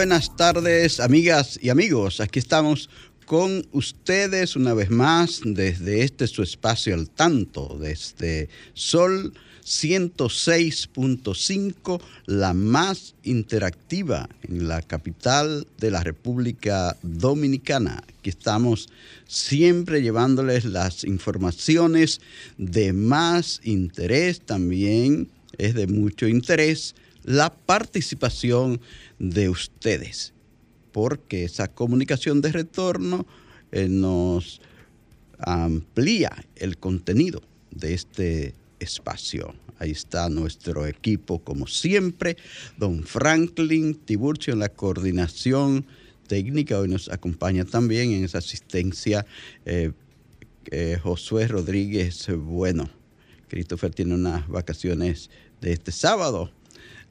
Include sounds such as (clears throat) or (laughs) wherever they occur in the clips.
Buenas tardes, amigas y amigos. Aquí estamos con ustedes una vez más desde este su espacio al tanto, desde Sol 106.5, la más interactiva en la capital de la República Dominicana. Aquí estamos siempre llevándoles las informaciones de más interés, también es de mucho interés la participación de ustedes, porque esa comunicación de retorno eh, nos amplía el contenido de este espacio. Ahí está nuestro equipo, como siempre, don Franklin Tiburcio en la coordinación técnica. Hoy nos acompaña también en esa asistencia eh, eh, Josué Rodríguez Bueno. Christopher tiene unas vacaciones de este sábado,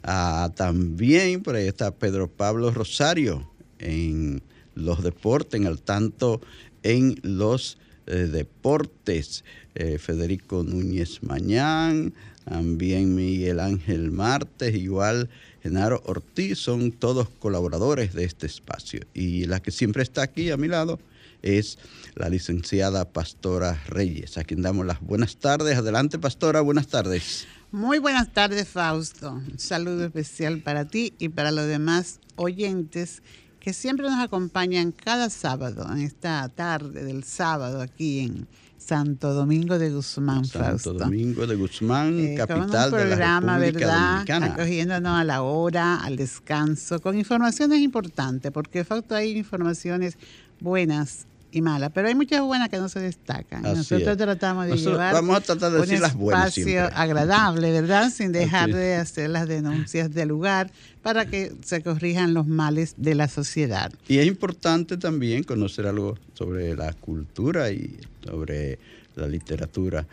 Ah, también por ahí está Pedro Pablo Rosario en los deportes, en el tanto en los eh, deportes. Eh, Federico Núñez Mañán, también Miguel Ángel Martes, igual Genaro Ortiz, son todos colaboradores de este espacio. Y la que siempre está aquí a mi lado es la licenciada Pastora Reyes, a quien damos las buenas tardes. Adelante, Pastora, buenas tardes. Muy buenas tardes, Fausto. Un saludo especial para ti y para los demás oyentes que siempre nos acompañan cada sábado, en esta tarde del sábado aquí en Santo Domingo de Guzmán, Santo Domingo de Guzmán, eh, capital de la República ¿verdad? Dominicana. Acogiéndonos a la hora, al descanso, con informaciones importantes, porque Fausto hay informaciones buenas y mala, pero hay muchas buenas que no se destacan. Nosotros tratamos de llevar vamos a tratar de decir las buenas espacio agradable, ¿verdad? Sin dejar de hacer las denuncias del lugar para que se corrijan los males de la sociedad. Y es importante también conocer algo sobre la cultura y sobre la literatura.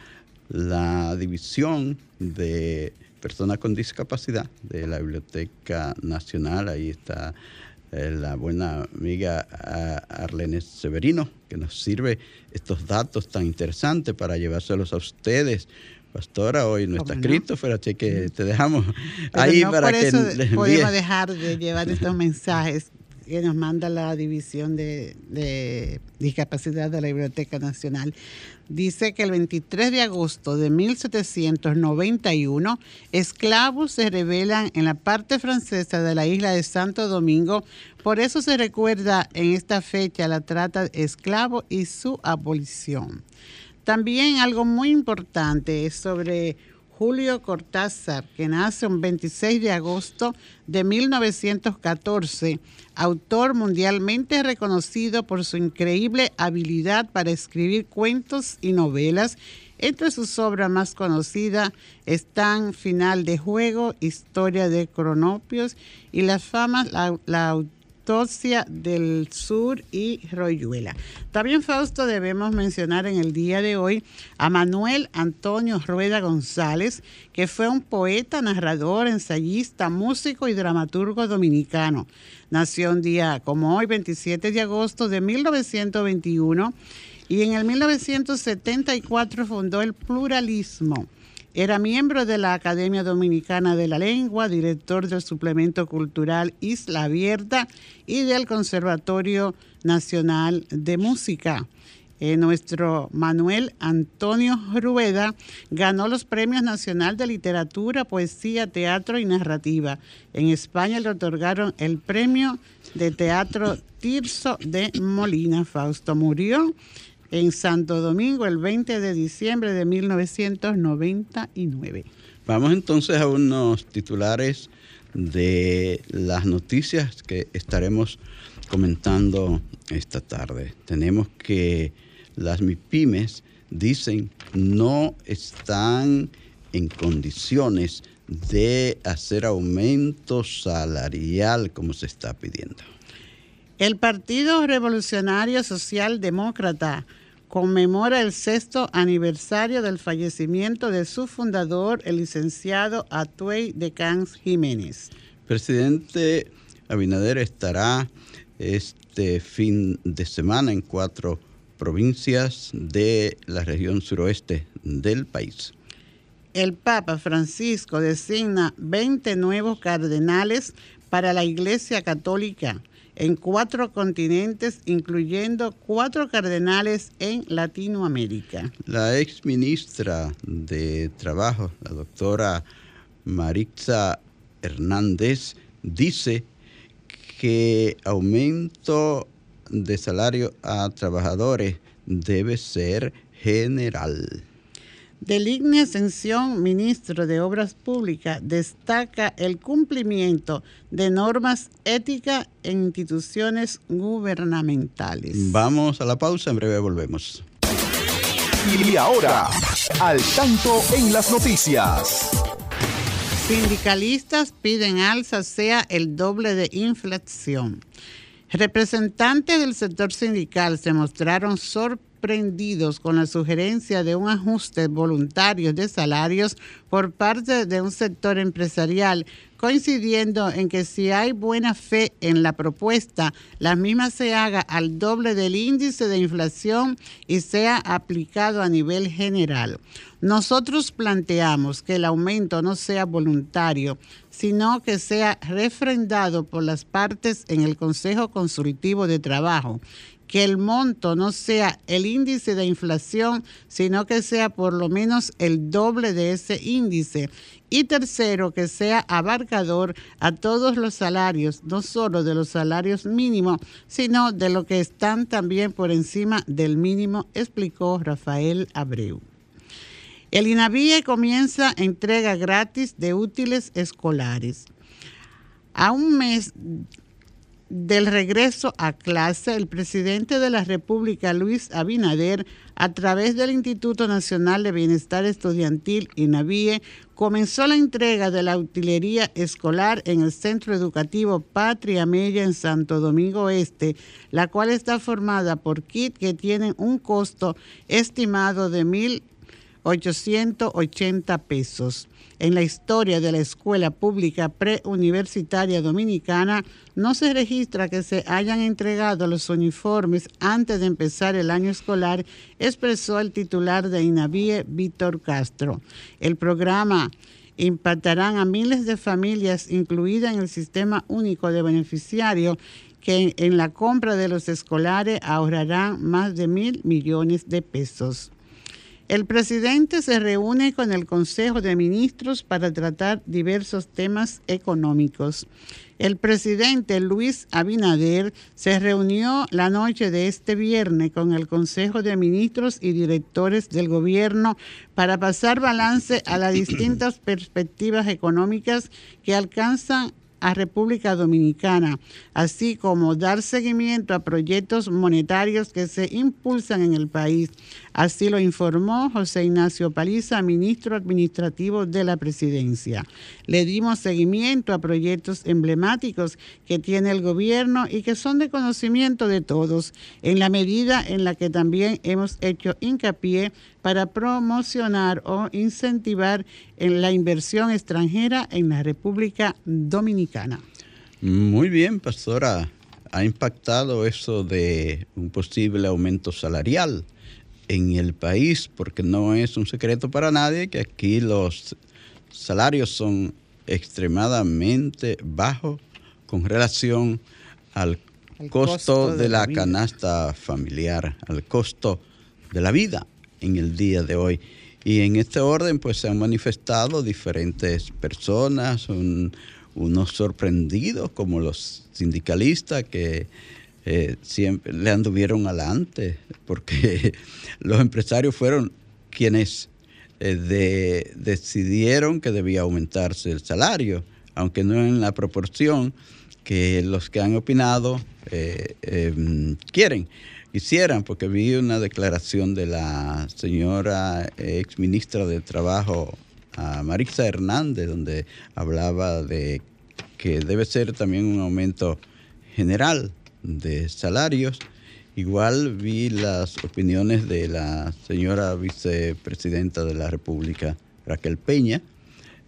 La división de personas con discapacidad de la Biblioteca Nacional, ahí está la buena amiga Arlene Severino, que nos sirve estos datos tan interesantes para llevárselos a ustedes. Pastora, hoy no está escrito, pero así que te dejamos ahí para que podemos dejar de llevar estos mensajes que nos manda la División de, Discapacidad de la Biblioteca Nacional. Dice que el 23 de agosto de 1791, esclavos se revelan en la parte francesa de la isla de Santo Domingo. Por eso se recuerda en esta fecha la trata de esclavos y su abolición. También algo muy importante es sobre Julio Cortázar, que nace un 26 de agosto de 1914, autor mundialmente reconocido por su increíble habilidad para escribir cuentos y novelas. Entre sus obras más conocidas están Final de Juego, Historia de Cronopios y las famas, la, la Del Sur y Royuela. También, Fausto, debemos mencionar en el día de hoy a Manuel Antonio Rueda González, que fue un poeta, narrador, ensayista, músico y dramaturgo dominicano. Nació un día como hoy, 27 de agosto de 1921, y en el 1974 fundó el Pluralismo era miembro de la Academia Dominicana de la Lengua, director del suplemento cultural Isla Abierta y del Conservatorio Nacional de Música. Eh, nuestro Manuel Antonio Rueda ganó los premios Nacional de Literatura, Poesía, Teatro y Narrativa. En España le otorgaron el premio de teatro Tirso de Molina. Fausto murió en Santo Domingo el 20 de diciembre de 1999. Vamos entonces a unos titulares de las noticias que estaremos comentando esta tarde. Tenemos que las MIPIMES dicen no están en condiciones de hacer aumento salarial como se está pidiendo. El Partido Revolucionario Socialdemócrata conmemora el sexto aniversario del fallecimiento de su fundador, el licenciado Atuey de Cans Jiménez. Presidente Abinader estará este fin de semana en cuatro provincias de la región suroeste del país. El Papa Francisco designa 20 nuevos cardenales para la Iglesia Católica en cuatro continentes, incluyendo cuatro cardenales en Latinoamérica. La ex ministra de Trabajo, la doctora Maritza Hernández, dice que aumento de salario a trabajadores debe ser general. Delignia Ascensión, ministro de Obras Públicas, destaca el cumplimiento de normas éticas en instituciones gubernamentales. Vamos a la pausa, en breve volvemos. Y ahora, al tanto en las noticias. Sindicalistas piden alza sea el doble de inflación. Representantes del sector sindical se mostraron sorprendidos con la sugerencia de un ajuste voluntario de salarios por parte de un sector empresarial, coincidiendo en que si hay buena fe en la propuesta, la misma se haga al doble del índice de inflación y sea aplicado a nivel general. Nosotros planteamos que el aumento no sea voluntario, sino que sea refrendado por las partes en el Consejo Consultivo de Trabajo que el monto no sea el índice de inflación, sino que sea por lo menos el doble de ese índice. Y tercero, que sea abarcador a todos los salarios, no solo de los salarios mínimos, sino de lo que están también por encima del mínimo, explicó Rafael Abreu. El INAVIE comienza entrega gratis de útiles escolares. A un mes del regreso a clase, el presidente de la República, Luis Abinader, a través del Instituto Nacional de Bienestar Estudiantil, INAVIE, comenzó la entrega de la utilería escolar en el Centro Educativo Patria Mella en Santo Domingo Este, la cual está formada por kits que tienen un costo estimado de 1.880 pesos. En la historia de la escuela pública preuniversitaria dominicana no se registra que se hayan entregado los uniformes antes de empezar el año escolar, expresó el titular de INAVIE, Víctor Castro. El programa impactarán a miles de familias incluidas en el sistema único de beneficiarios que en la compra de los escolares ahorrarán más de mil millones de pesos. El presidente se reúne con el Consejo de Ministros para tratar diversos temas económicos. El presidente Luis Abinader se reunió la noche de este viernes con el Consejo de Ministros y directores del gobierno para pasar balance a las distintas perspectivas económicas que alcanzan a República Dominicana, así como dar seguimiento a proyectos monetarios que se impulsan en el país. Así lo informó José Ignacio Paliza, ministro administrativo de la presidencia. Le dimos seguimiento a proyectos emblemáticos que tiene el gobierno y que son de conocimiento de todos, en la medida en la que también hemos hecho hincapié para promocionar o incentivar en la inversión extranjera en la República Dominicana. Muy bien, pastora. ¿Ha impactado eso de un posible aumento salarial en el país? Porque no es un secreto para nadie que aquí los salarios son extremadamente bajos con relación al costo, de, la canasta familiar, al costo de la vida en el día de hoy. Y en este orden pues se han manifestado diferentes personas, unos sorprendidos como los sindicalistas que eh, siempre le anduvieron adelante, porque (laughs) los empresarios fueron quienes eh, decidieron que debía aumentarse el salario, aunque no en la proporción que los que han opinado eh, em, quieren, quisieran, porque vi una declaración de la señora ex ministra de Trabajo, Marisa Hernández, donde hablaba de que debe ser también un aumento general de salarios. Igual vi las opiniones de la señora vicepresidenta de la República, Raquel Peña,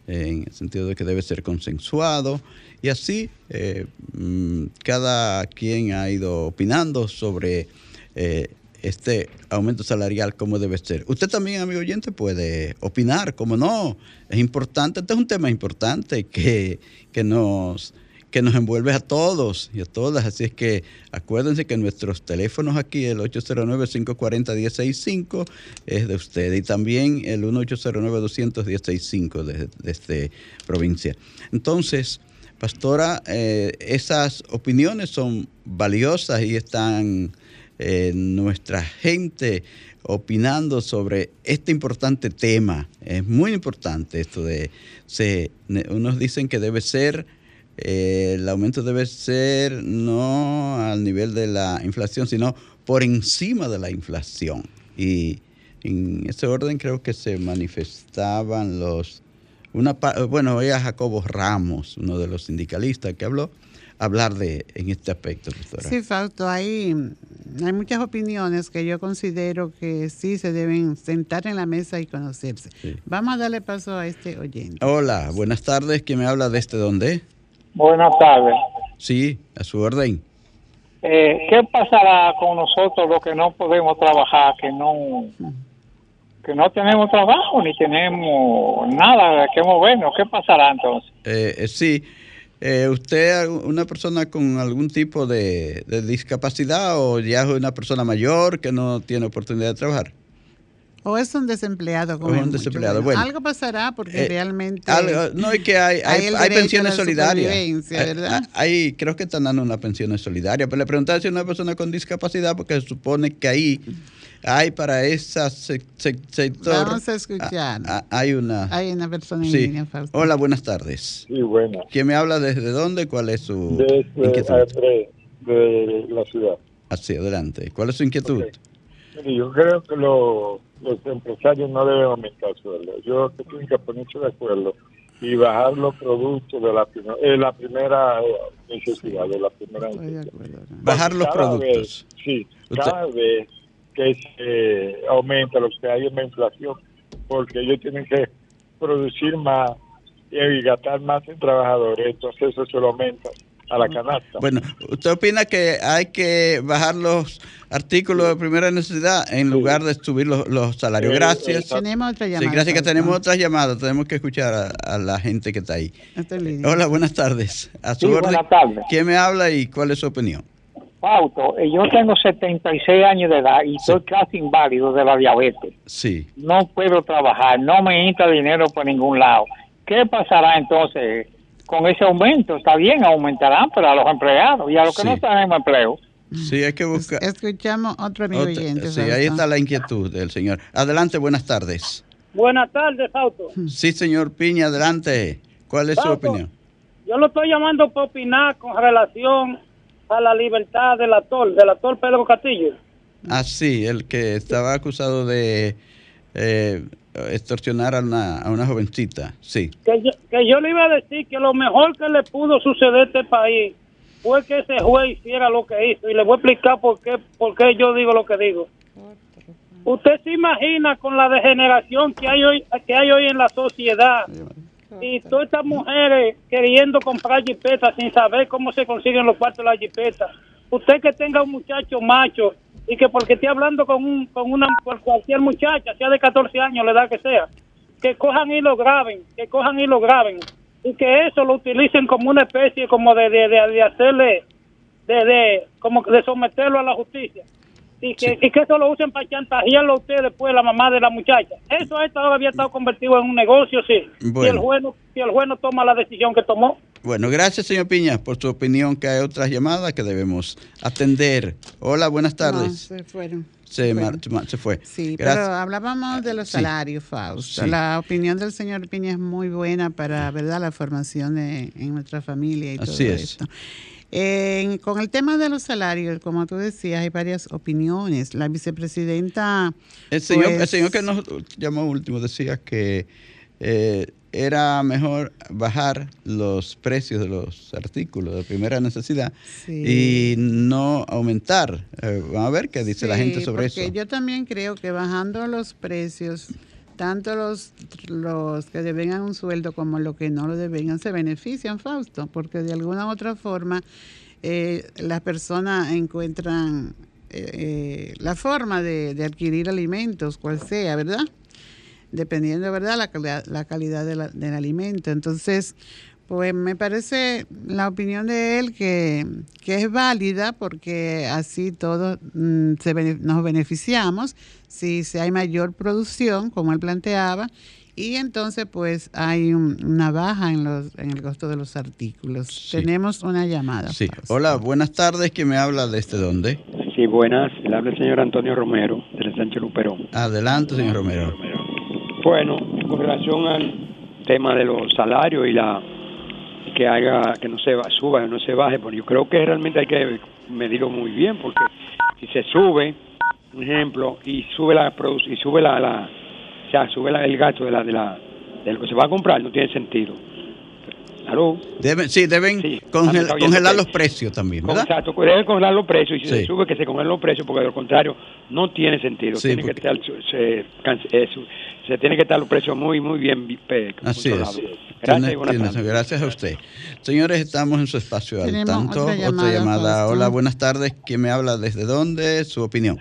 en el sentido de que debe ser consensuado. Y así eh, mm, cada quien ha ido opinando sobre eh, este aumento salarial, cómo debe ser. Usted también, amigo oyente, puede opinar, como no. Es importante, este es un tema importante que, que nos que nos envuelve a todos y a todas. Así es que acuérdense que nuestros teléfonos aquí, el 809-540-165, es de usted y también el 1809-200-165 desde, desde provincia. Entonces, pastora, eh, esas opiniones son valiosas y están eh, nuestra gente opinando sobre este importante tema. Es muy importante esto de, se, unos dicen que debe ser eh, el aumento debe ser no al nivel de la inflación, sino por encima de la inflación. Y en ese orden creo que se manifestaban los... Una, bueno, oía Jacobo Ramos, uno de los sindicalistas que habló, hablar de en este aspecto, doctora. Sí, Fausto, hay, hay muchas opiniones que yo considero que sí se deben sentar en la mesa y conocerse. Vamos a darle paso a este oyente. Hola, buenas tardes. ¿Quién me habla de este dónde? Buenas tardes. Sí, a su orden. Eh, ¿Qué pasará con nosotros los que no podemos trabajar, que no que no tenemos trabajo ni tenemos nada qué movernos? ¿Qué pasará entonces? Eh, eh sí, eh, ¿usted una persona con algún tipo de, de discapacidad o ya es una persona mayor que no tiene oportunidad de trabajar? O es un desempleado. Como un desempleado. Bueno, algo pasará porque eh, realmente. no, es que hay, hay, pensiones solidarias. Hay, creo que están dando una pensión solidaria. Pero le preguntaba si una persona con discapacidad, porque se supone que ahí hay para ese sector. Vamos a escuchar. hay una. Hay una persona en sí. Hola, buenas tardes. Sí, bueno. ¿Quién me habla desde dónde? ¿Cuál es su desde, de la ciudad. Así, adelante. ¿Cuál es su inquietud? Yo creo que lo los empresarios no deben aumentar sueldo. Yo creo que tienen que ponerse de acuerdo y bajar los productos de la, eh, la primera necesidad, de la primera Bajar los productos. sí, cada vez que se aumenta lo que hay en la inflación, porque ellos tienen que producir más y gastar más en trabajadores, entonces eso se lo aumenta a la canasta. Bueno, ¿usted opina que hay que bajar los artículos de primera necesidad en lugar de subir los, salarios? Gracias. Tenemos otra llamada. Sí, gracias que tenemos otras llamadas. Tenemos que escuchar a, la gente que está ahí. Hola, buenas tardes. A su Buenas tardes. ¿Quién me habla y cuál es su opinión? Pauto, eh, yo tengo 76 años de edad y soy casi inválido de la diabetes. Sí. No puedo trabajar, no me entra dinero por ningún lado. ¿Qué pasará entonces? Con ese aumento. Está bien, aumentarán, pero a los empleados y a los que no están en empleo. Sí, hay que buscar. Escuchamos otro amigo oyente. Sí, ahí está la inquietud del señor. Adelante, buenas tardes. Buenas tardes, Auto. Sí, señor Piña, adelante. ¿Cuál es su opinión? Yo lo estoy llamando para opinar con relación a la libertad del actor, del actor Pedro Castillo. Ah, sí, el que estaba acusado de eh, extorsionar a una, a una jovencita, sí. Que yo, que yo le iba a decir que lo mejor que le pudo suceder a este país fue que ese juez hiciera lo que hizo y le voy a explicar por qué, por qué yo digo lo que digo. Usted se imagina con la degeneración que hay hoy, que hay hoy en la sociedad y todas estas mujeres queriendo comprar jipetas sin saber cómo se consiguen los cuartos de la jipeta. Usted que tenga un muchacho macho y que porque esté hablando con, un, con una cualquier muchacha, sea de 14 años, la edad que sea, que cojan y lo graben, que cojan y lo graben y que eso lo utilicen como una especie como de, de, de, hacerle, de, de, como de someterlo a la justicia. Y que, y que eso lo usen para chantajearlo a usted después, la mamá de la muchacha. Eso ha estado, había estado convertido en un negocio, sí. Si, Bueno. el juez no, si el juez no toma la decisión que tomó. Bueno, gracias, señor Piña, por su opinión, que hay otras llamadas que debemos atender. Hola, buenas No, tardes. se fueron. se, Bueno. mar- se mar- se fue. Sí, Gracias. pero hablábamos de los Sí. salarios, Fausto. Sí. La opinión del señor Piña es muy buena para, ¿verdad?, la formación de- en nuestra familia y Así todo es. esto. En- con el tema de los salarios, como tú decías, hay varias opiniones. La vicepresidenta... El señor, el pues, señor que nos llamó último decía que eh, era mejor bajar los precios de los artículos de primera necesidad Sí. y no aumentar. Eh, vamos a ver qué dice la gente sobre porque eso. yo también creo que bajando los precios, tanto los, los que devengan un sueldo como los que no lo devengan se benefician, Fausto, porque de alguna u otra forma eh, las personas encuentran eh, eh, la forma de, de adquirir alimentos, cual sea, ¿verdad? Dependiendo, ¿verdad?, la la calidad del alimento. Entonces, pues me parece la opinión de él que, que es válida porque así todos mm, se nos beneficiamos si, si hay mayor producción, como él planteaba, y entonces pues hay un- una baja en, los, en el costo de los artículos. Sí. Tenemos una llamada. Sí. Fausto. Hola, buenas tardes. ¿Quién me habla desde dónde? Sí, buenas. Le habla el señor Antonio Romero, del Sánchez Luperón. Adelante, señor Romero. Bueno, con relación al tema de los salarios y la que haga que no se suba o no se baje, pues yo creo que realmente hay que medirlo muy bien, porque si se sube, un ejemplo, y sube la y sube la, la o sea, sube la- el gasto de la de la de lo que se va a comprar, no tiene sentido. Claro. Deben, sí, deben Sí, congel- congelar los precios también, ¿verdad? Exacto, deben congelar los precios y si Sí. se sube que se congelen los precios porque de lo contrario no tiene sentido. Sí, tiene porque- que estar, eh, se tiene que estar los precios muy muy bien Así es. Gracias y buenas tiene- tardes. gracias a usted. Señores, estamos en su espacio al Tenemos tanto. otra Otra llamada. llamada, Fausto. Hola, buenas tardes. ¿Quién me habla? ¿Desde dónde? Su opinión.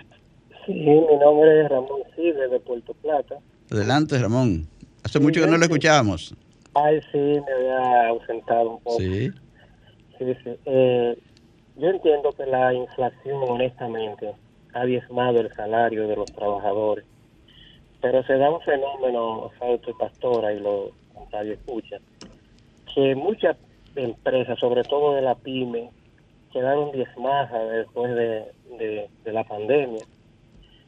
Sí, mi nombre es Ramón Siles de Puerto Plata. Adelante, Ramón. Hace Sí, mucho que no lo escuchábamos. Ay, sí, me había ausentado un poco. Sí. Sí, sí. Eh, yo entiendo que la inflación, honestamente, ha diezmado el salario de los trabajadores. Pero se da un fenómeno, Fausto y Pastora, y lo radio escucha, que muchas empresas, sobre todo de la pyme, quedaron diezmadas después de, de, la pandemia.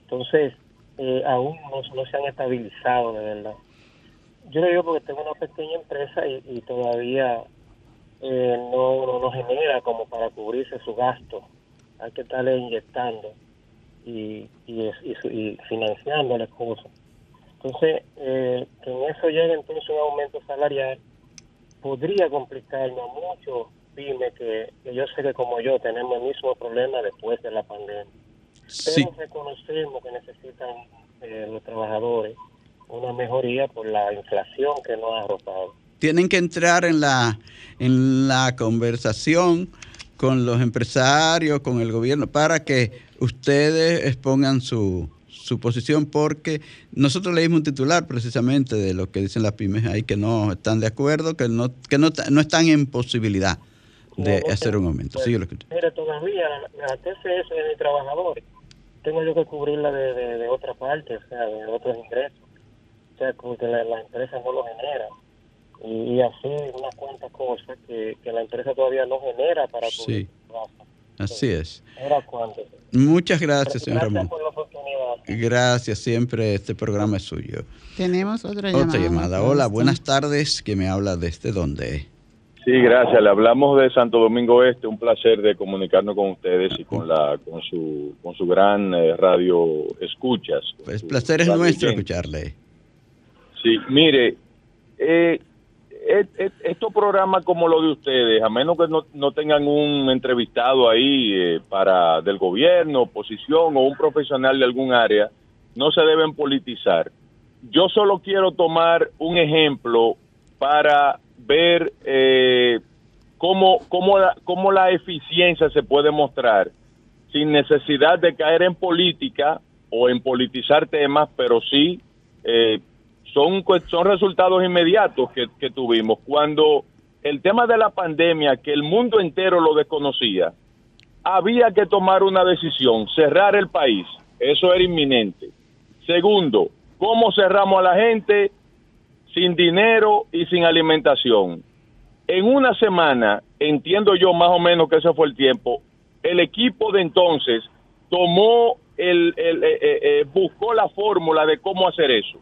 Entonces, eh, aún no, se han estabilizado de verdad. Yo lo digo porque tengo una pequeña empresa y, todavía eh, no, no, no genera como para cubrirse su gasto. Hay que estarle inyectando y, y, y, y financiando las cosas. Entonces, eh, que en eso llegue entonces un aumento salarial podría complicarnos a muchos pymes que, que yo sé que como yo tenemos el mismo problema después de la pandemia. Sí. Pero reconocemos que necesitan eh, los trabajadores una mejoría por la inflación que nos ha arropado. Tienen que entrar en la, en la conversación con los empresarios, con el gobierno, para que ustedes expongan su, su posición, porque nosotros leímos un titular precisamente de lo que dicen las pymes ahí, que no están de acuerdo, que no, que no, no están en posibilidad de No, hacer un aumento. Pues, Sigue lo que- Mire, todavía la, TCS de trabajadores, tengo yo que cubrirla de, de, de otra parte, o sea, de otros ingresos. O sea, porque la, la empresa no lo genera. Y, y así unas cuantas cosas que, que la empresa todavía no genera para cubrir Sí. Así es. Era cuánto. Muchas gracias, señor Ramón. por la oportunidad. Gracias, siempre este programa es suyo. Tenemos otra llamada. Otra llamada. Hola, buenas tardes. ¿Quién me habla desde dónde? Sí, gracias. Le hablamos de Santo Domingo Este. Un placer de comunicarnos con ustedes y con la con su con su gran eh, radio escuchas. Pues placer es nuestro escucharle. Sí, mire, eh, estos programas como los de ustedes, a menos que no, no tengan un entrevistado ahí eh, para del gobierno, oposición o un profesional de algún área, no se deben politizar. Yo solo quiero tomar un ejemplo para ver eh, cómo, cómo, la, cómo la eficiencia se puede mostrar sin necesidad de caer en política o en politizar temas, pero sí eh, son, son resultados inmediatos que, que tuvimos. Cuando el tema de la pandemia, que el mundo entero lo desconocía, había que tomar una decisión, cerrar el país. Eso era inminente. Segundo, ¿cómo cerramos a la gente sin dinero y sin alimentación? En una semana, entiendo yo más o menos que ese fue el tiempo, el equipo de entonces tomó el, el eh, eh, eh, buscó la fórmula de cómo hacer eso.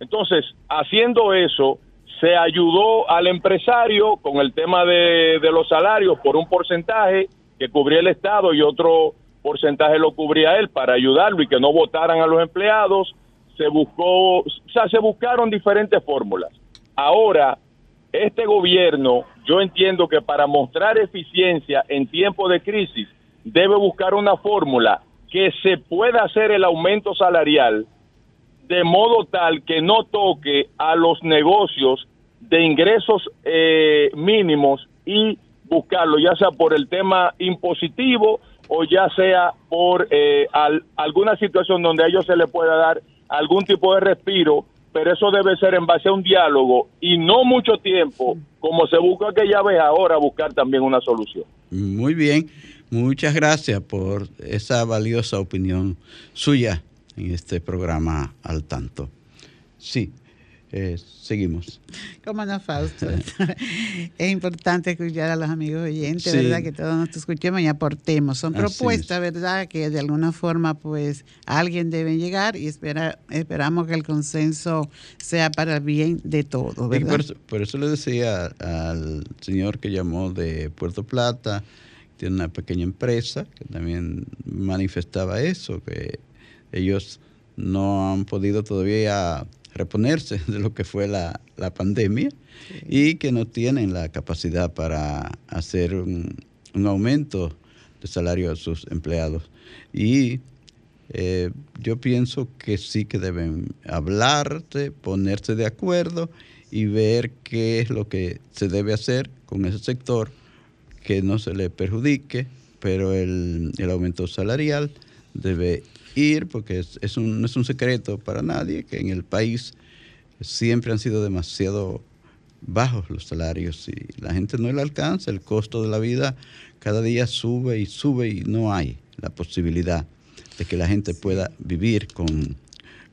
Entonces, haciendo eso, se ayudó al empresario con el tema de, los salarios por un porcentaje que cubría el Estado y otro porcentaje lo cubría él para ayudarlo y que no votaran a los empleados. Se buscó, o sea, se buscaron diferentes fórmulas. Ahora, este gobierno, yo entiendo que para mostrar eficiencia en tiempo de crisis, debe buscar una fórmula que se pueda hacer el aumento salarial de modo tal que no toque a los negocios de ingresos eh, mínimos y buscarlo, ya sea por el tema impositivo o ya sea por eh, alguna situación donde a ellos se les pueda dar algún tipo de respiro, pero eso debe ser en base a un diálogo y no mucho tiempo, como se busca aquella vez ahora, buscar también una solución. Muy bien, muchas gracias por esa valiosa opinión suya en este programa al tanto. Sí. Eh, seguimos. Como no, Fausto. (laughs) es importante escuchar a los amigos oyentes, ¿verdad? Que todos nos escuchemos y aportemos. Son propuestas, ¿verdad? Que de alguna forma, pues, alguien debe llegar y espera, esperamos que el consenso sea para el bien de todos, ¿verdad? Por eso, le decía al señor que llamó de Puerto Plata, tiene una pequeña empresa, que también manifestaba eso, que ellos no han podido todavía reponerse (laughs) de lo que fue la, pandemia y que no tienen la capacidad para hacer un, aumento de salario a sus empleados. Y eh, yo pienso que sí que deben hablarse, ponerse de acuerdo y ver qué es lo que se debe hacer con ese sector, que no se le perjudique, pero el, el aumento salarial debe ir, porque es, un, no es un secreto para nadie que en el país siempre han sido demasiado bajos los salarios y la gente no le alcanza, el costo de la vida cada día sube y sube y no hay la posibilidad de que la gente pueda vivir con,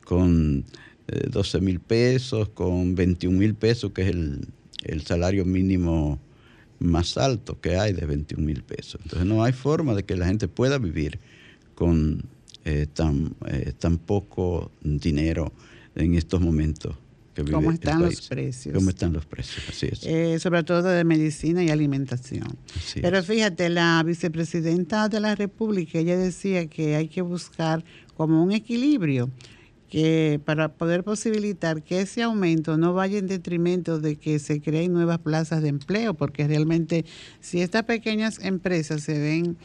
con 12 eh, mil pesos, con 21 mil pesos, que es el, el salario mínimo más alto que hay de 21 mil pesos. Entonces no hay forma de que la gente pueda vivir con eh, tan, eh, tan poco dinero en estos momentos. Que ¿Cómo están los precios? ¿Cómo están los precios? Así es. Eh, sobre todo de medicina y alimentación. Pero fíjate, la vicepresidenta de la República, ella decía que hay que buscar como un equilibrio que para poder posibilitar que ese aumento no vaya en detrimento de que se creen nuevas plazas de empleo, porque realmente si estas pequeñas empresas se ven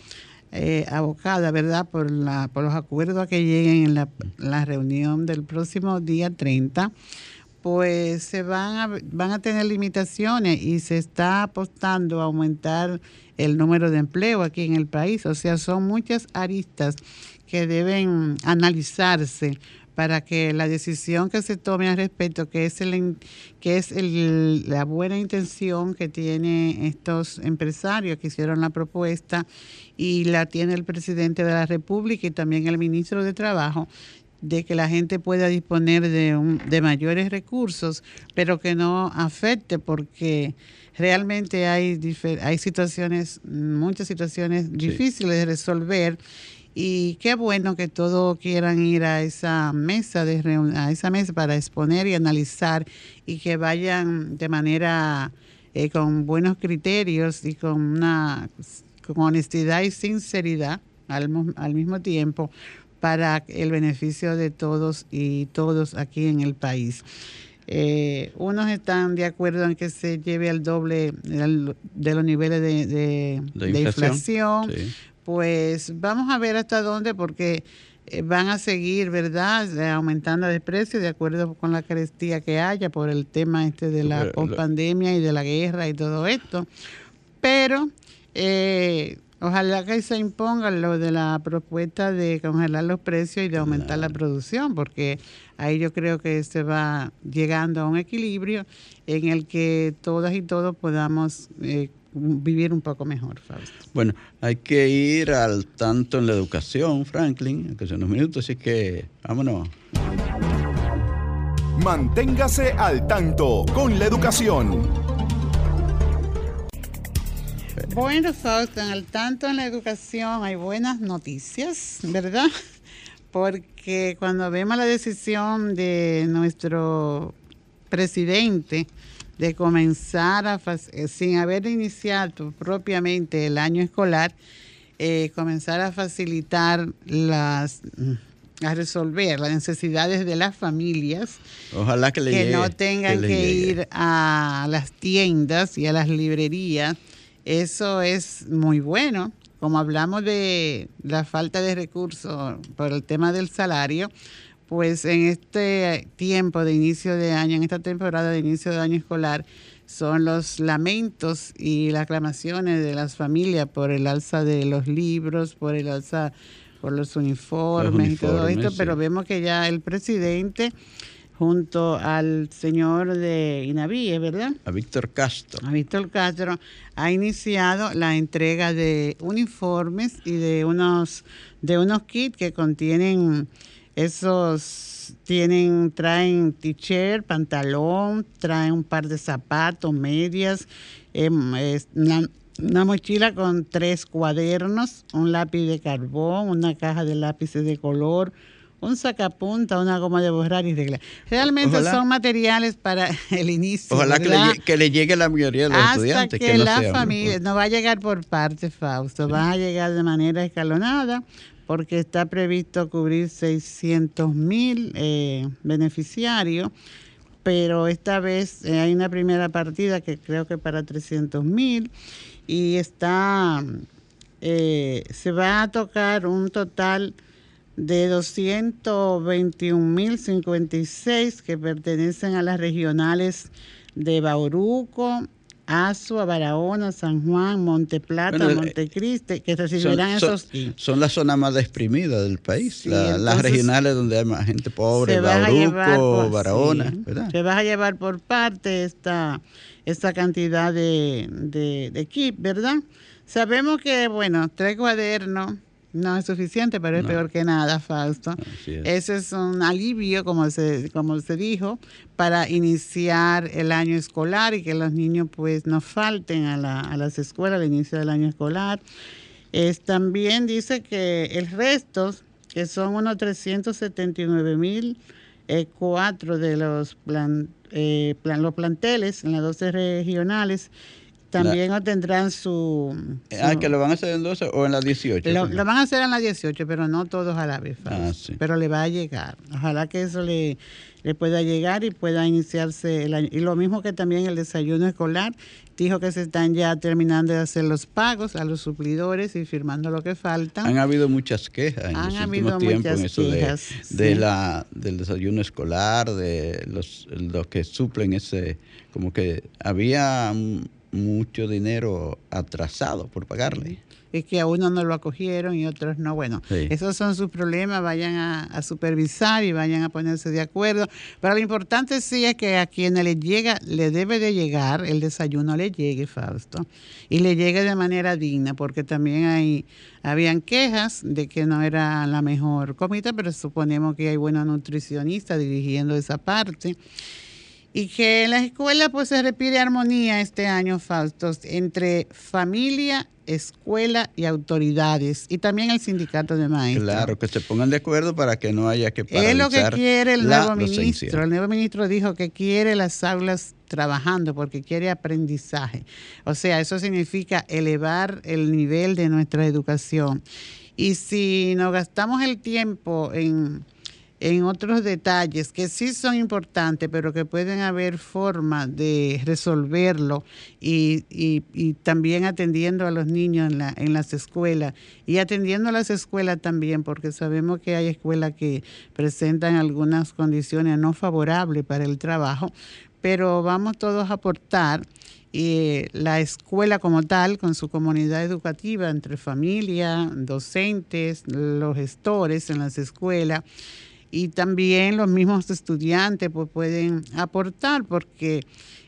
eh, abocada, ¿verdad?, por, la, por los acuerdos que lleguen en la, la reunión del próximo día 30, pues se van a, van a tener limitaciones y se está apostando a aumentar el número de empleo aquí en el país. O sea, son muchas aristas que deben analizarse para que la decisión que se tome al respecto, que es, el, que es el, la buena intención que tienen estos empresarios que hicieron la propuesta y la tiene el presidente de la República y también el ministro de Trabajo, de que la gente pueda disponer de, un, de mayores recursos, pero que no afecte porque realmente hay, hay situaciones, muchas situaciones difíciles de resolver y qué bueno que todos quieran ir a esa mesa de a esa mesa para exponer y analizar y que vayan de manera eh, con buenos criterios y con una con honestidad y sinceridad al, al mismo tiempo para el beneficio de todos y todos aquí en el país. Eh, unos están de acuerdo en que se lleve al doble de los niveles de, de, inflación, pues vamos a ver hasta dónde, porque eh, van a seguir, ¿verdad?, aumentando de precio de acuerdo con la carestía que haya por el tema este de la pandemia y de la guerra y todo esto. Pero eh, ojalá que se imponga lo de la propuesta de congelar los precios y de aumentar la producción, porque ahí yo creo que se va llegando a un equilibrio en el que todas y todos podamos eh, vivir un poco mejor, Fausto. Bueno, hay que ir al tanto en la educación, Franklin, que son unos minutos, así que vámonos. Manténgase al tanto con la educación. Bueno, Fausto, al tanto en la educación hay buenas noticias, ¿verdad? Porque cuando vemos la decisión de nuestro presidente de comenzar a, eh, sin haber iniciado propiamente el año escolar, eh, comenzar a facilitar las a resolver las necesidades de las familias. Ojalá que, que no tengan que, ir a las tiendas y a las librerías. Eso es muy bueno. Como hablamos de la falta de recursos por el tema del salario, pues en este tiempo de inicio de año, en esta temporada de inicio de año escolar, son los lamentos y las aclamaciones de las familias por el alza de los libros, por el alza por los uniformes, y todo esto, pero vemos que ya el presidente junto al señor de Inaví, ¿verdad? A Víctor Castro. A Víctor Castro ha iniciado la entrega de uniformes y de unos de unos kits que contienen esos tienen traen t-shirt, pantalón, traen un par de zapatos, medias, em, una mochila con tres cuadernos, un lápiz de carbón, una caja de lápices de color, un sacapunta, una goma de borrar y regla. Realmente son materiales para (laughs) el inicio. Ojalá que le, llegue la mayoría de los Hasta estudiantes. Que, la familia, no va a llegar por parte, Fausto, va a llegar de manera escalonada porque está previsto cubrir 600 mil eh, beneficiarios pero esta vez eh, hay una primera partida que creo que para 300 mil y está, eh, se va a tocar un total de 221.056 que pertenecen a las regionales de Bauruco, Azua, Barahona, San Juan, Monteplata, Montecristi, que recibirán esos... Son, las zonas más desprimidas del país, las regionales donde hay más gente pobre, Bauruco, Barahona, Se vas a llevar por parte esta esta cantidad de, de, kit, ¿verdad? Sabemos que, bueno, tres cuadernos no es suficiente, pero es peor que nada, Fausto. Ese es un alivio, como se, como se dijo, para iniciar el año escolar y que los niños pues no falten a, la, a las escuelas al inicio del año escolar. Es, también dice que el resto, que son unos 379 mil eh, cuatro de los plan, eh, plan, los planteles en las 12 regionales también obtendrán su, Ah, que lo van a hacer en 12 o en las 18. Lo, van a hacer en las 18, pero no todos a la vez. Ah, pero le va a llegar. Ojalá que eso le, le pueda llegar y pueda iniciarse el año. Y lo mismo que también el desayuno escolar. Dijo que se están ya terminando de hacer los pagos a los suplidores y firmando lo que falta. Han habido muchas quejas en los últimos tiempos en eso de, la, del desayuno escolar, de los, los que suplen ese, como que había mucho dinero atrasado por pagarle. Es que a uno no lo acogieron y otros no. Bueno, esos son sus problemas, vayan a, supervisar y vayan a ponerse de acuerdo. Pero lo importante sí es que a quien le llega, le debe de llegar, el desayuno le llegue, Fausto, y le llegue de manera digna, porque también hay, habían quejas de que no era la mejor comida, pero suponemos que hay buenos nutricionistas dirigiendo esa parte y que en la escuela pues se repite armonía este año, Fausto, entre familia, escuela y autoridades y también el sindicato de maestros. Claro, que se pongan de acuerdo para que no haya que paralizar Es lo que quiere el nuevo ministro. El nuevo ministro dijo que quiere las aulas trabajando porque quiere aprendizaje. O sea, eso significa elevar el nivel de nuestra educación. Y si nos gastamos el tiempo en en otros detalles que sí son importantes, pero que pueden haber forma de resolverlo y, y, también atendiendo a los niños en, la, en las escuelas y atendiendo a las escuelas también, porque sabemos que hay escuelas que presentan algunas condiciones no favorables para el trabajo, pero vamos todos a aportar y la escuela como tal, con su comunidad educativa, entre familia, docentes, los gestores en las escuelas, y también los mismos estudiantes pues pueden aportar porque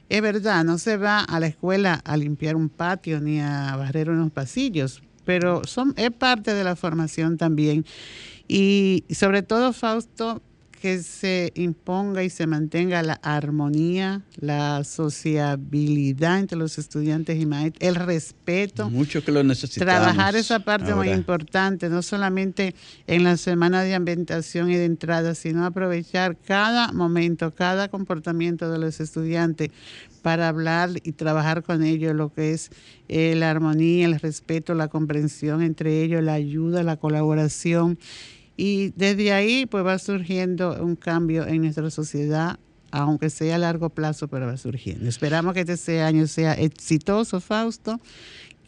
Es verdad, no se va a la escuela a limpiar un patio ni a barrer unos pasillos, pero son, es parte de la formación también. Y sobre todo, Fausto, que se imponga y se mantenga la armonía, la sociabilidad entre los estudiantes y maestros, el respeto. Mucho que lo necesitamos. Trabajar esa parte muy importante, no solamente en la semana de ambientación y de entrada, sino aprovechar cada momento, cada comportamiento de los estudiantes para hablar y trabajar con ellos lo que es eh, la armonía, el respeto, la comprensión entre ellos, la ayuda, la colaboración. Y desde ahí pues va surgiendo un cambio en nuestra sociedad, aunque sea a largo plazo, pero va surgiendo. Esperamos que este año sea exitoso, Fausto,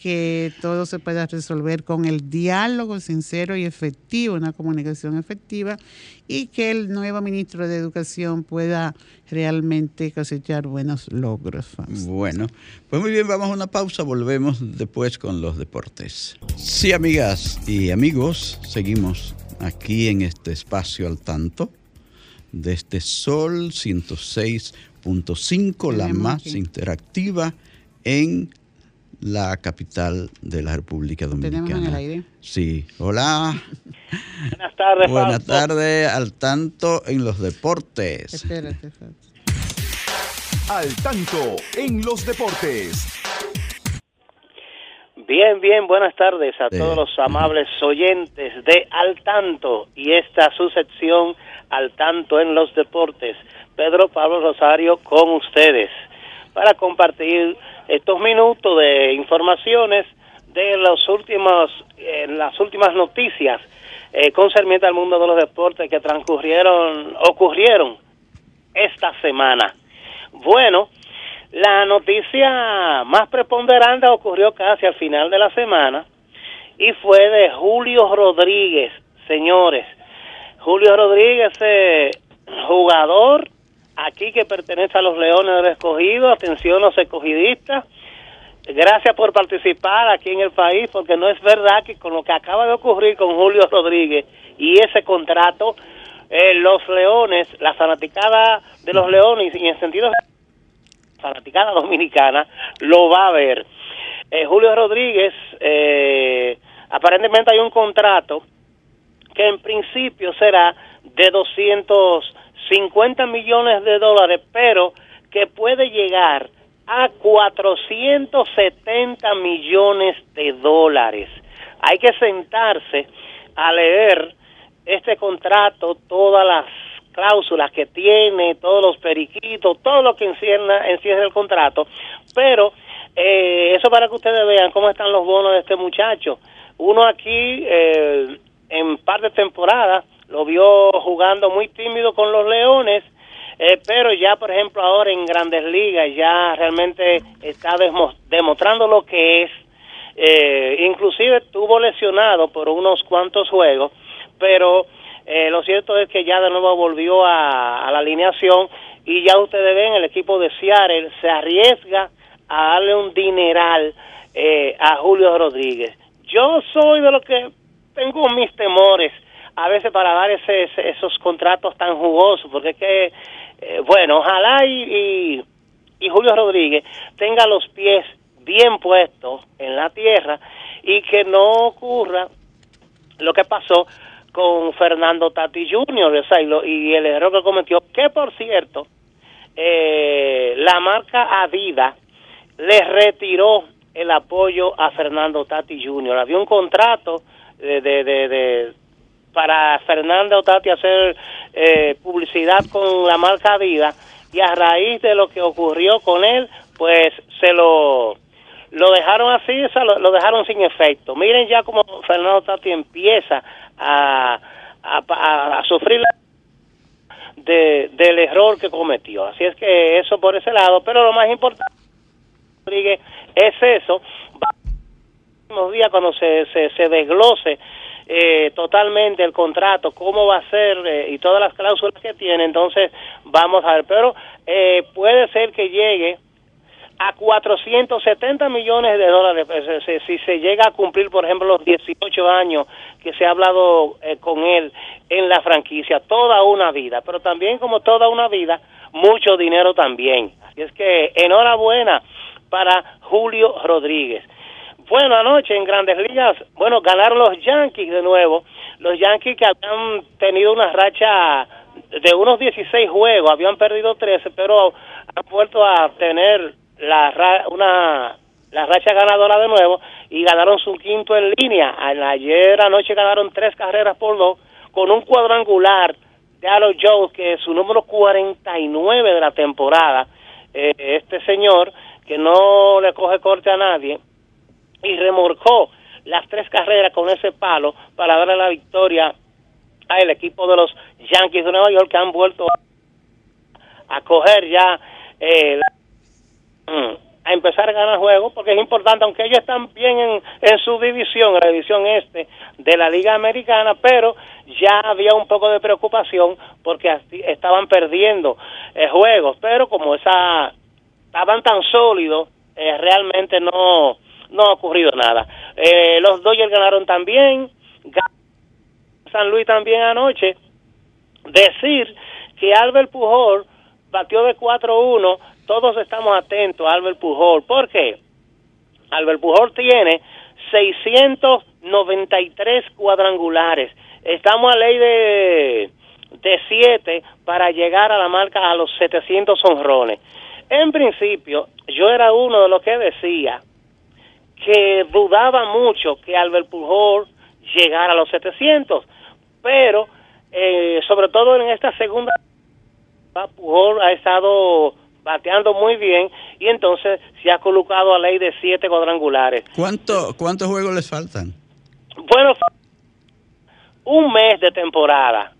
que todo se pueda resolver con el diálogo sincero y efectivo, una comunicación efectiva, y que el nuevo ministro de Educación pueda realmente cosechar buenos logros. Fausto. Bueno, pues muy bien, vamos a una pausa, volvemos después con los deportes. Sí, amigas y amigos, seguimos aquí en este espacio al tanto de este Sol 106.5, la más aquí. interactiva en la capital de la República Dominicana. Tenemos en el aire. Sí, hola. Buenas tardes, Buenas tardes, al tanto en los deportes. Espérate, Fausto. Al tanto en los deportes. Bien, bien, buenas tardes a todos los amables oyentes de Al Tanto y esta su sección Al Tanto en los Deportes. Pedro Pablo Rosario con ustedes para compartir estos minutos de informaciones de los últimos, eh, las últimas noticias eh, concernientes al mundo de los deportes que transcurrieron, ocurrieron esta semana. Bueno, la noticia más preponderante ocurrió casi al final de la semana y fue de Julio Rodríguez, señores. Julio Rodríguez, eh, jugador aquí que pertenece a los Leones del Escogido, atención los escogidistas. Gracias por participar aquí en el país, porque no es verdad que con lo que acaba de ocurrir con Julio Rodríguez y ese contrato, eh, los Leones, la fanaticada de los Leones, y en sentido fanaticada (laughs) dominicana, lo va a ver. Eh, Julio Rodríguez, eh, aparentemente hay un contrato que en principio será de 250 millones de dólares, pero que puede llegar a 470 millones de dólares. Hay que sentarse a leer este contrato, todas las cláusulas que tiene, todos los periquitos, todo lo que encierra, encierra el contrato, pero eh, eso para que ustedes vean cómo están los bonos de este muchacho. Uno aquí eh, en par de temporadas lo vio jugando muy tímido con los Leones, eh, pero ya por ejemplo ahora en Grandes Ligas ya realmente está demo- demostrando lo que es. Eh, inclusive estuvo lesionado por unos cuantos juegos, pero eh, lo cierto es que ya de nuevo volvió a, a la alineación y ya ustedes ven el equipo de Seattle se arriesga a darle un dineral eh, a Julio Rodríguez. Yo soy de los que tengo mis temores a veces para dar ese, esos contratos tan jugosos, porque es que, eh, bueno, ojalá y, y Julio Rodríguez tenga los pies bien puestos en la tierra y que no ocurra lo que pasó con Fernando Tati Jr. o y, el error que cometió, que por cierto, eh, la marca Adidas le retiró el apoyo a Fernando Tati Jr. Había un contrato de, de, de- para Fernando Tati hacer eh, publicidad con la marca Adidas y a raíz de lo que ocurrió con él, pues se lo lo dejaron así, o lo, dejaron sin efecto. Miren ya como Fernando Tati empieza a, a, a- sufrir la- de, del error que cometió. Así es que eso por ese lado, pero lo más importante es eso. Próximos días cuando se, se, se desglose eh, totalmente el contrato, cómo va a ser eh, y todas las cláusulas que tiene, entonces vamos a ver. Pero eh, puede ser que llegue a 470 millones de dólares pues, eh, si, se llega a cumplir, por ejemplo, los 18 años que se ha hablado eh, con él en la franquicia, toda una vida, pero también como toda una vida, mucho dinero también. Así es que enhorabuena para Julio Rodríguez. Bueno, anoche en Grandes Ligas, bueno, ganaron los Yankees de nuevo. Los Yankees que habían tenido una racha de unos 16 juegos, habían perdido 13, pero han vuelto a tener la una la racha ganadora de nuevo y ganaron su quinto en línea. Ayer anoche ganaron tres carreras por dos con un cuadrangular de Alo Jones, que es su número 49 de la temporada. Eh, este señor que no le coge corte a nadie y remorcó las tres carreras con ese palo para darle la victoria al equipo de los Yankees de Nueva York que han vuelto a coger ya eh, a empezar a ganar juegos porque es importante aunque ellos están bien en, en su división en la división este de la liga americana pero ya había un poco de preocupación porque estaban perdiendo eh, juegos pero como esa estaban tan sólidos eh, realmente no no ha ocurrido nada. Eh, los Dodgers ganaron también, San Luis también anoche. Decir que Albert Pujol batió de 4-1, todos estamos atentos a Albert Pujol. ¿Por qué? Albert Pujol tiene 693 cuadrangulares. Estamos a ley de de 7 para llegar a la marca a los 700 honrones. En principio, yo era uno de los que decía que dudaba mucho que Albert Pujol llegara a los 700, pero eh, sobre todo en esta segunda Pujol ha estado bateando muy bien y entonces se ha colocado a ley de siete cuadrangulares. ¿Cuánto, ¿Cuántos juegos les faltan? Bueno, un mes de temporada,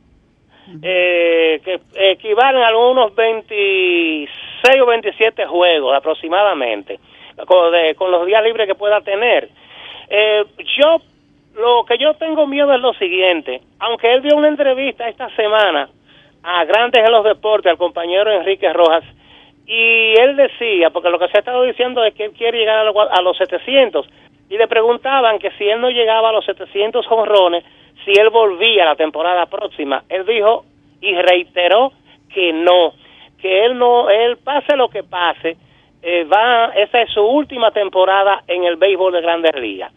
eh, que equivalen a unos 26 o 27 juegos aproximadamente con, los días libres que pueda tener. Eh, yo, lo que yo tengo miedo es lo siguiente, aunque él dio una entrevista esta semana a Grandes en los Deportes, al compañero Enrique Rojas, y él decía, porque lo que se ha estado diciendo es que él quiere llegar a, los 700, y le preguntaban que si él no llegaba a los 700 jonrones, si él volvía la temporada próxima. Él dijo y reiteró que no, que él no, él pase lo que pase, eh, va, esa es su última temporada en el béisbol de Grandes Ligas.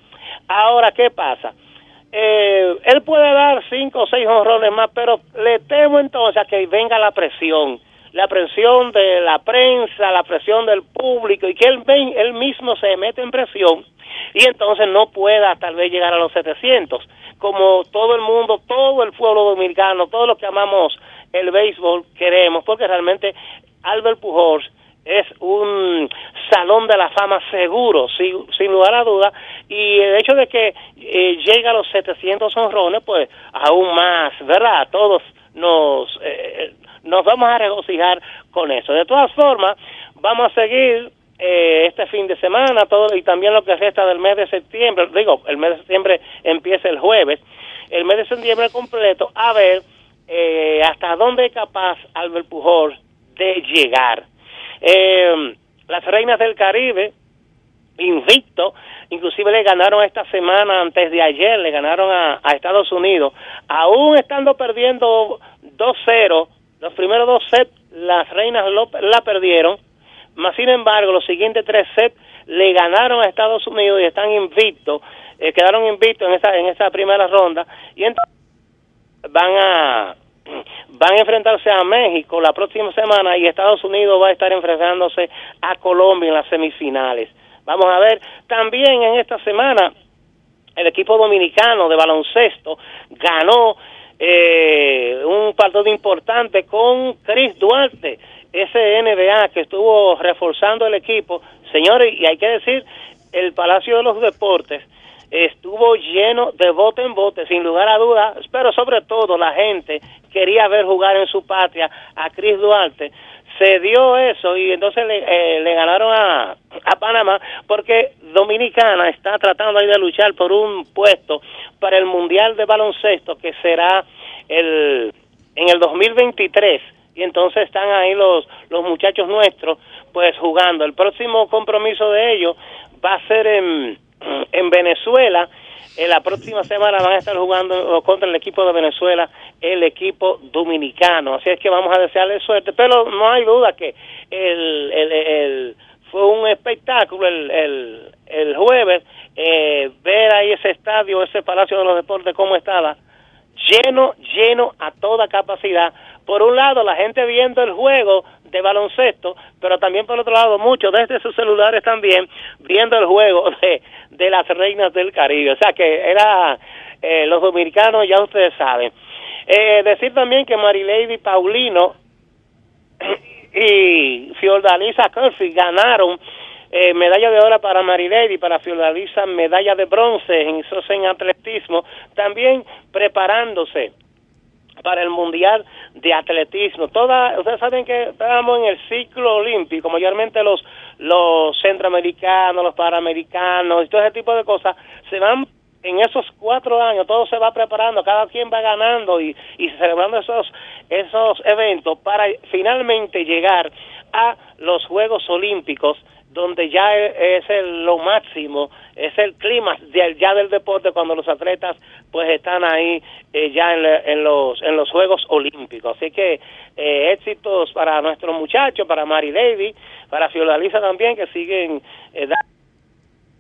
Ahora, ¿qué pasa? Eh, él puede dar cinco o seis honrones más, pero le temo entonces a que venga la presión, la presión de la prensa, la presión del público y que él, él mismo se mete en presión y entonces no pueda tal vez llegar a los 700, como todo el mundo, todo el pueblo dominicano, todos los que amamos el béisbol queremos, porque realmente Albert Pujols es un salón de la fama seguro, sin, sin lugar a duda, y el hecho de que eh, llegue a los 700 honrones, pues aún más, ¿verdad? Todos nos, eh, nos vamos a regocijar con eso. De todas formas, vamos a seguir eh, este fin de semana todo y también lo que resta del mes de septiembre, digo, el mes de septiembre empieza el jueves, el mes de septiembre completo, a ver hasta dónde es capaz Albert Pujol de llegar eh, las reinas del Caribe, invicto, inclusive le ganaron esta semana, antes de ayer, le ganaron a, Estados Unidos, aún estando perdiendo 2-0, los primeros dos sets las reinas la perdieron, más sin embargo los siguientes tres sets le ganaron a Estados Unidos y están invictos, eh, quedaron invictos en esa, en esa primera ronda y entonces van a van a enfrentarse a México la próxima semana y Estados Unidos va a estar enfrentándose a Colombia en las semifinales. Vamos a ver, también en esta semana el equipo dominicano de baloncesto ganó eh, un partido importante con Chris Duarte, ese NBA que estuvo reforzando el equipo. Señores, y hay que decir, el Palacio de los Deportes estuvo lleno de bote en bote, sin lugar a dudas, pero sobre todo la gente quería ver jugar en su patria a Chris Duarte. Se dio eso y entonces le, eh, le ganaron a, a Panamá porque Dominicana está tratando ahí de luchar por un puesto para el Mundial de Baloncesto que será el, en el 2023 y entonces están ahí los, los muchachos nuestros pues jugando. El próximo compromiso de ellos va a ser en en Venezuela En la próxima semana van a estar jugando contra el equipo de Venezuela, el equipo dominicano. Así es que vamos a desearle suerte. Pero no hay duda que el, el, fue un espectáculo el, el, el jueves eh, ver ahí ese estadio, ese Palacio de los Deportes, cómo estaba, lleno, lleno a toda capacidad. Por un lado, la gente viendo el juego de baloncesto, pero también por otro lado, muchos desde sus celulares también viendo el juego (laughs) de, de las reinas del Caribe. O sea que era eh, los dominicanos, ya ustedes saben. Eh, decir también que Marilady Paulino (clears throat) y Fiordalisa Curfy ganaron eh, medalla de oro para Marilady, para Fiordalisa medalla de bronce en en atletismo, también preparándose para el Mundial de Atletismo. Toda, ustedes saben que estamos en el ciclo olímpico, mayormente los, los centroamericanos, los panamericanos y todo ese tipo de cosas se van en esos cuatro años todo se va preparando, cada quien va ganando y, y celebrando esos, esos eventos para finalmente llegar a los Juegos Olímpicos donde ya es el, lo máximo, es el clima ya del deporte cuando los atletas pues están ahí eh, ya en, los en los Juegos Olímpicos. Así que eh, éxitos para nuestros muchachos, para Mari Lady, para Fiordalisa también que siguen eh,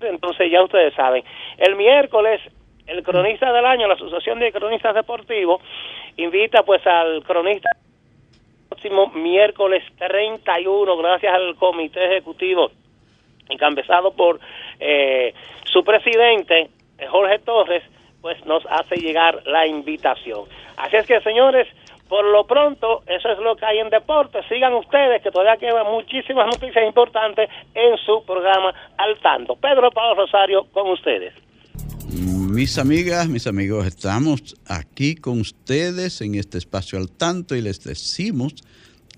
entonces ya ustedes saben. El miércoles el cronista del año, la Asociación de Cronistas Deportivos, invita pues al cronista próximo miércoles 31, gracias al comité ejecutivo encabezado por eh, su presidente, Jorge Torres, pues nos hace llegar la invitación. Así es que, señores, por lo pronto, eso es lo que hay en deporte. Sigan ustedes, que todavía quedan muchísimas noticias importantes en su programa Al Tanto. Pedro Pablo Rosario, con ustedes. Mis amigas, mis amigos, estamos aquí con ustedes en este espacio al tanto y les decimos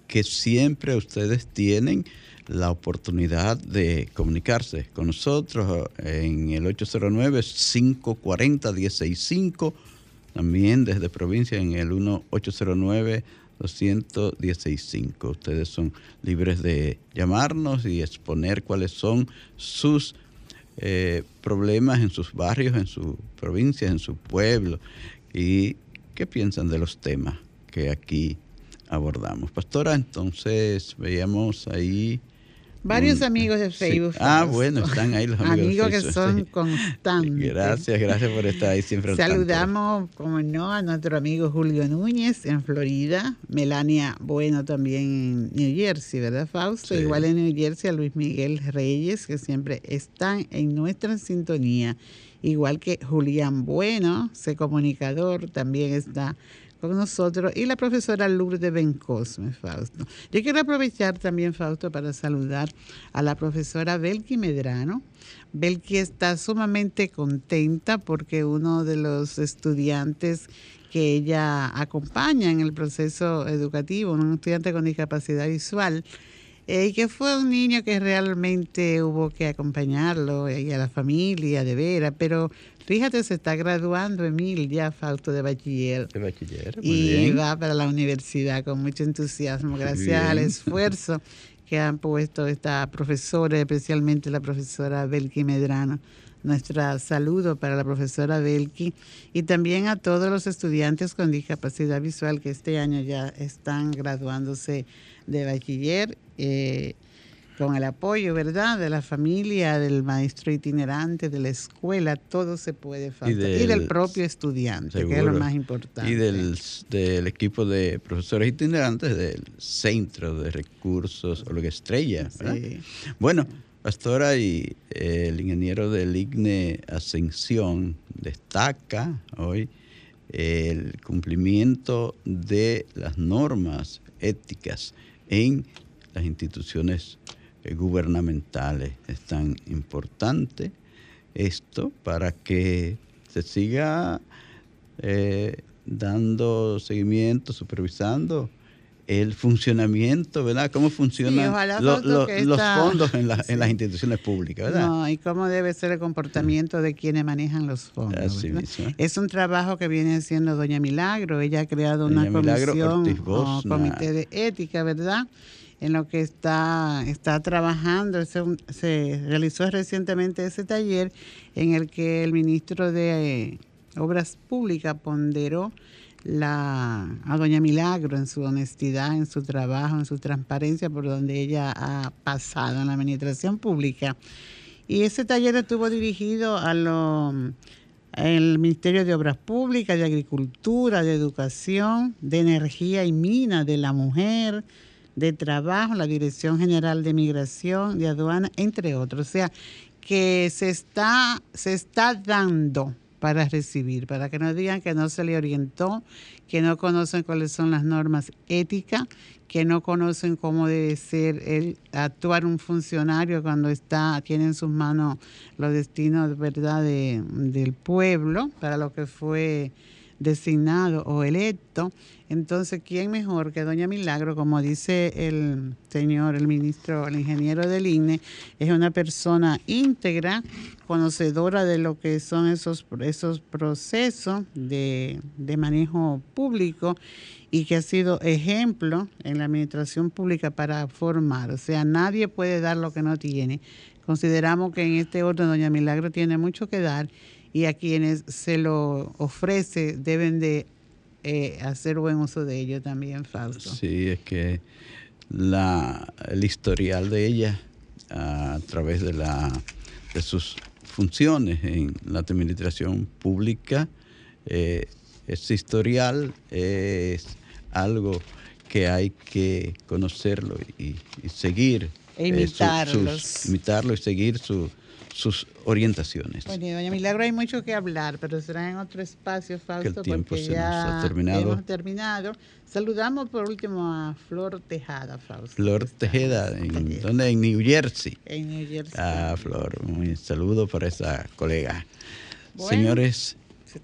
que siempre ustedes tienen la oportunidad de comunicarse con nosotros en el 809-540-165, también desde provincia en el 1809 215 Ustedes son libres de llamarnos y exponer cuáles son sus eh, problemas en sus barrios, en su provincia, en su pueblo y qué piensan de los temas que aquí abordamos. Pastora, entonces veíamos ahí Varios amigos de Facebook. Ah, bueno, están ahí los (laughs) amigos. amigos que son constantes. Gracias, gracias por estar ahí siempre. Saludamos, como no, a nuestro amigo Julio Núñez en Florida, Melania Bueno también en New Jersey, ¿verdad, Fausto? Igual en New Jersey a Luis Miguel Reyes, que siempre están en nuestra sintonía. Igual que Julián Bueno, ese comunicador, también está con nosotros y la profesora Lourdes Bencosme, Fausto. Yo quiero aprovechar también, Fausto, para saludar a la profesora Belki Medrano. Belki está sumamente contenta porque uno de los estudiantes que ella acompaña en el proceso educativo, un estudiante con discapacidad visual, eh, que fue un niño que realmente hubo que acompañarlo y a la familia de vera, pero Fíjate, se está graduando Emil ya Fausto de bachiller. De bachiller, muy y va para la universidad con mucho entusiasmo, gracias al esfuerzo que han puesto esta profesora, especialmente la profesora Belki Medrano. Nuestro saludo para la profesora Belki y también a todos los estudiantes con discapacidad visual que este año ya están graduándose de bachiller. Eh, con el apoyo, ¿verdad?, de la familia, del maestro itinerante, de la escuela, todo se puede faltar. Y del, propio estudiante, que es lo más importante. Y del, del, equipo de profesores itinerantes del Centro de Recursos Olga Estrella. Sí. Bueno, Pastora y eh, el ingeniero del IGNE Ascensión destaca hoy el cumplimiento de las normas éticas en las instituciones eh, gubernamentales. Es tan importante esto para que se siga eh, dando seguimiento, supervisando el funcionamiento, ¿verdad? Cómo funcionan los fondos en, en, las instituciones públicas, ¿verdad? No, y cómo debe ser el comportamiento de quienes manejan los fondos. Es un trabajo que viene haciendo doña Milagro. Ella ha creado una comisión, comité de ética, ¿verdad? En lo que está, está trabajando. Se, realizó recientemente ese taller en el que el ministro de Obras Públicas ponderó la, a Doña Milagro en su honestidad, en su trabajo, en su transparencia, por donde ella ha pasado en la administración pública. Y ese taller estuvo dirigido a lo, el Ministerio de Obras Públicas, de Agricultura, de Educación, de Energía y Minas, de la Mujer, de Trabajo, la Dirección General de Migración, de Aduana, entre otros. O sea, que se está, se está dando para recibir, para que no digan que no se le orientó, que no conocen cuáles son las normas éticas, que no conocen cómo debe ser el actuar un funcionario cuando está tiene en sus manos los destinos verdad de, del pueblo para lo que fue designado o electo. Entonces, ¿quién mejor que Doña Milagro, como dice el señor, el ministro, el ingeniero del INE, es una persona íntegra, conocedora de lo que son esos, esos procesos de, de manejo público y que ha sido ejemplo en la administración pública para formar. O sea, nadie puede dar lo que no tiene. Consideramos que en este orden Doña Milagro tiene mucho que dar y a quienes se lo ofrece deben de eh, hacer buen uso de ello también, Fausto. Sí, es que la, el historial de ella a través de, la, de sus funciones en la administración pública, eh, ese historial es algo que hay que conocerlo y, seguir. E imitarlos. imitarlo y seguir su, sus orientaciones. Bueno, doña Milagro, hay mucho que hablar, pero será en otro espacio, Fausto, que el porque se ya nos ha terminado. hemos terminado. Saludamos por último a Flor Tejada, Fausto. Flor Tejeda, en, ¿dónde? En New Jersey. En New Jersey. Ah, Flor, un saludo para esa colega. Señores,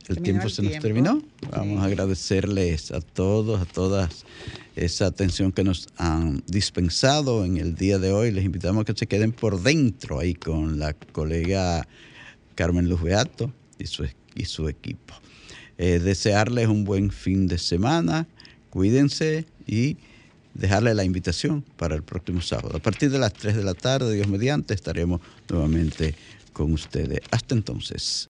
el tiempo se nos terminó. Vamos a agradecerles a todos, a todas esa atención que nos han dispensado en el día de hoy. Les invitamos a que se queden por dentro ahí con la colega Carmen Luz Beato y su, y su equipo. Eh, desearles un buen fin de semana, cuídense y dejarle la invitación para el próximo sábado. A partir de las 3 de la tarde, Dios mediante, estaremos nuevamente con ustedes. Hasta entonces.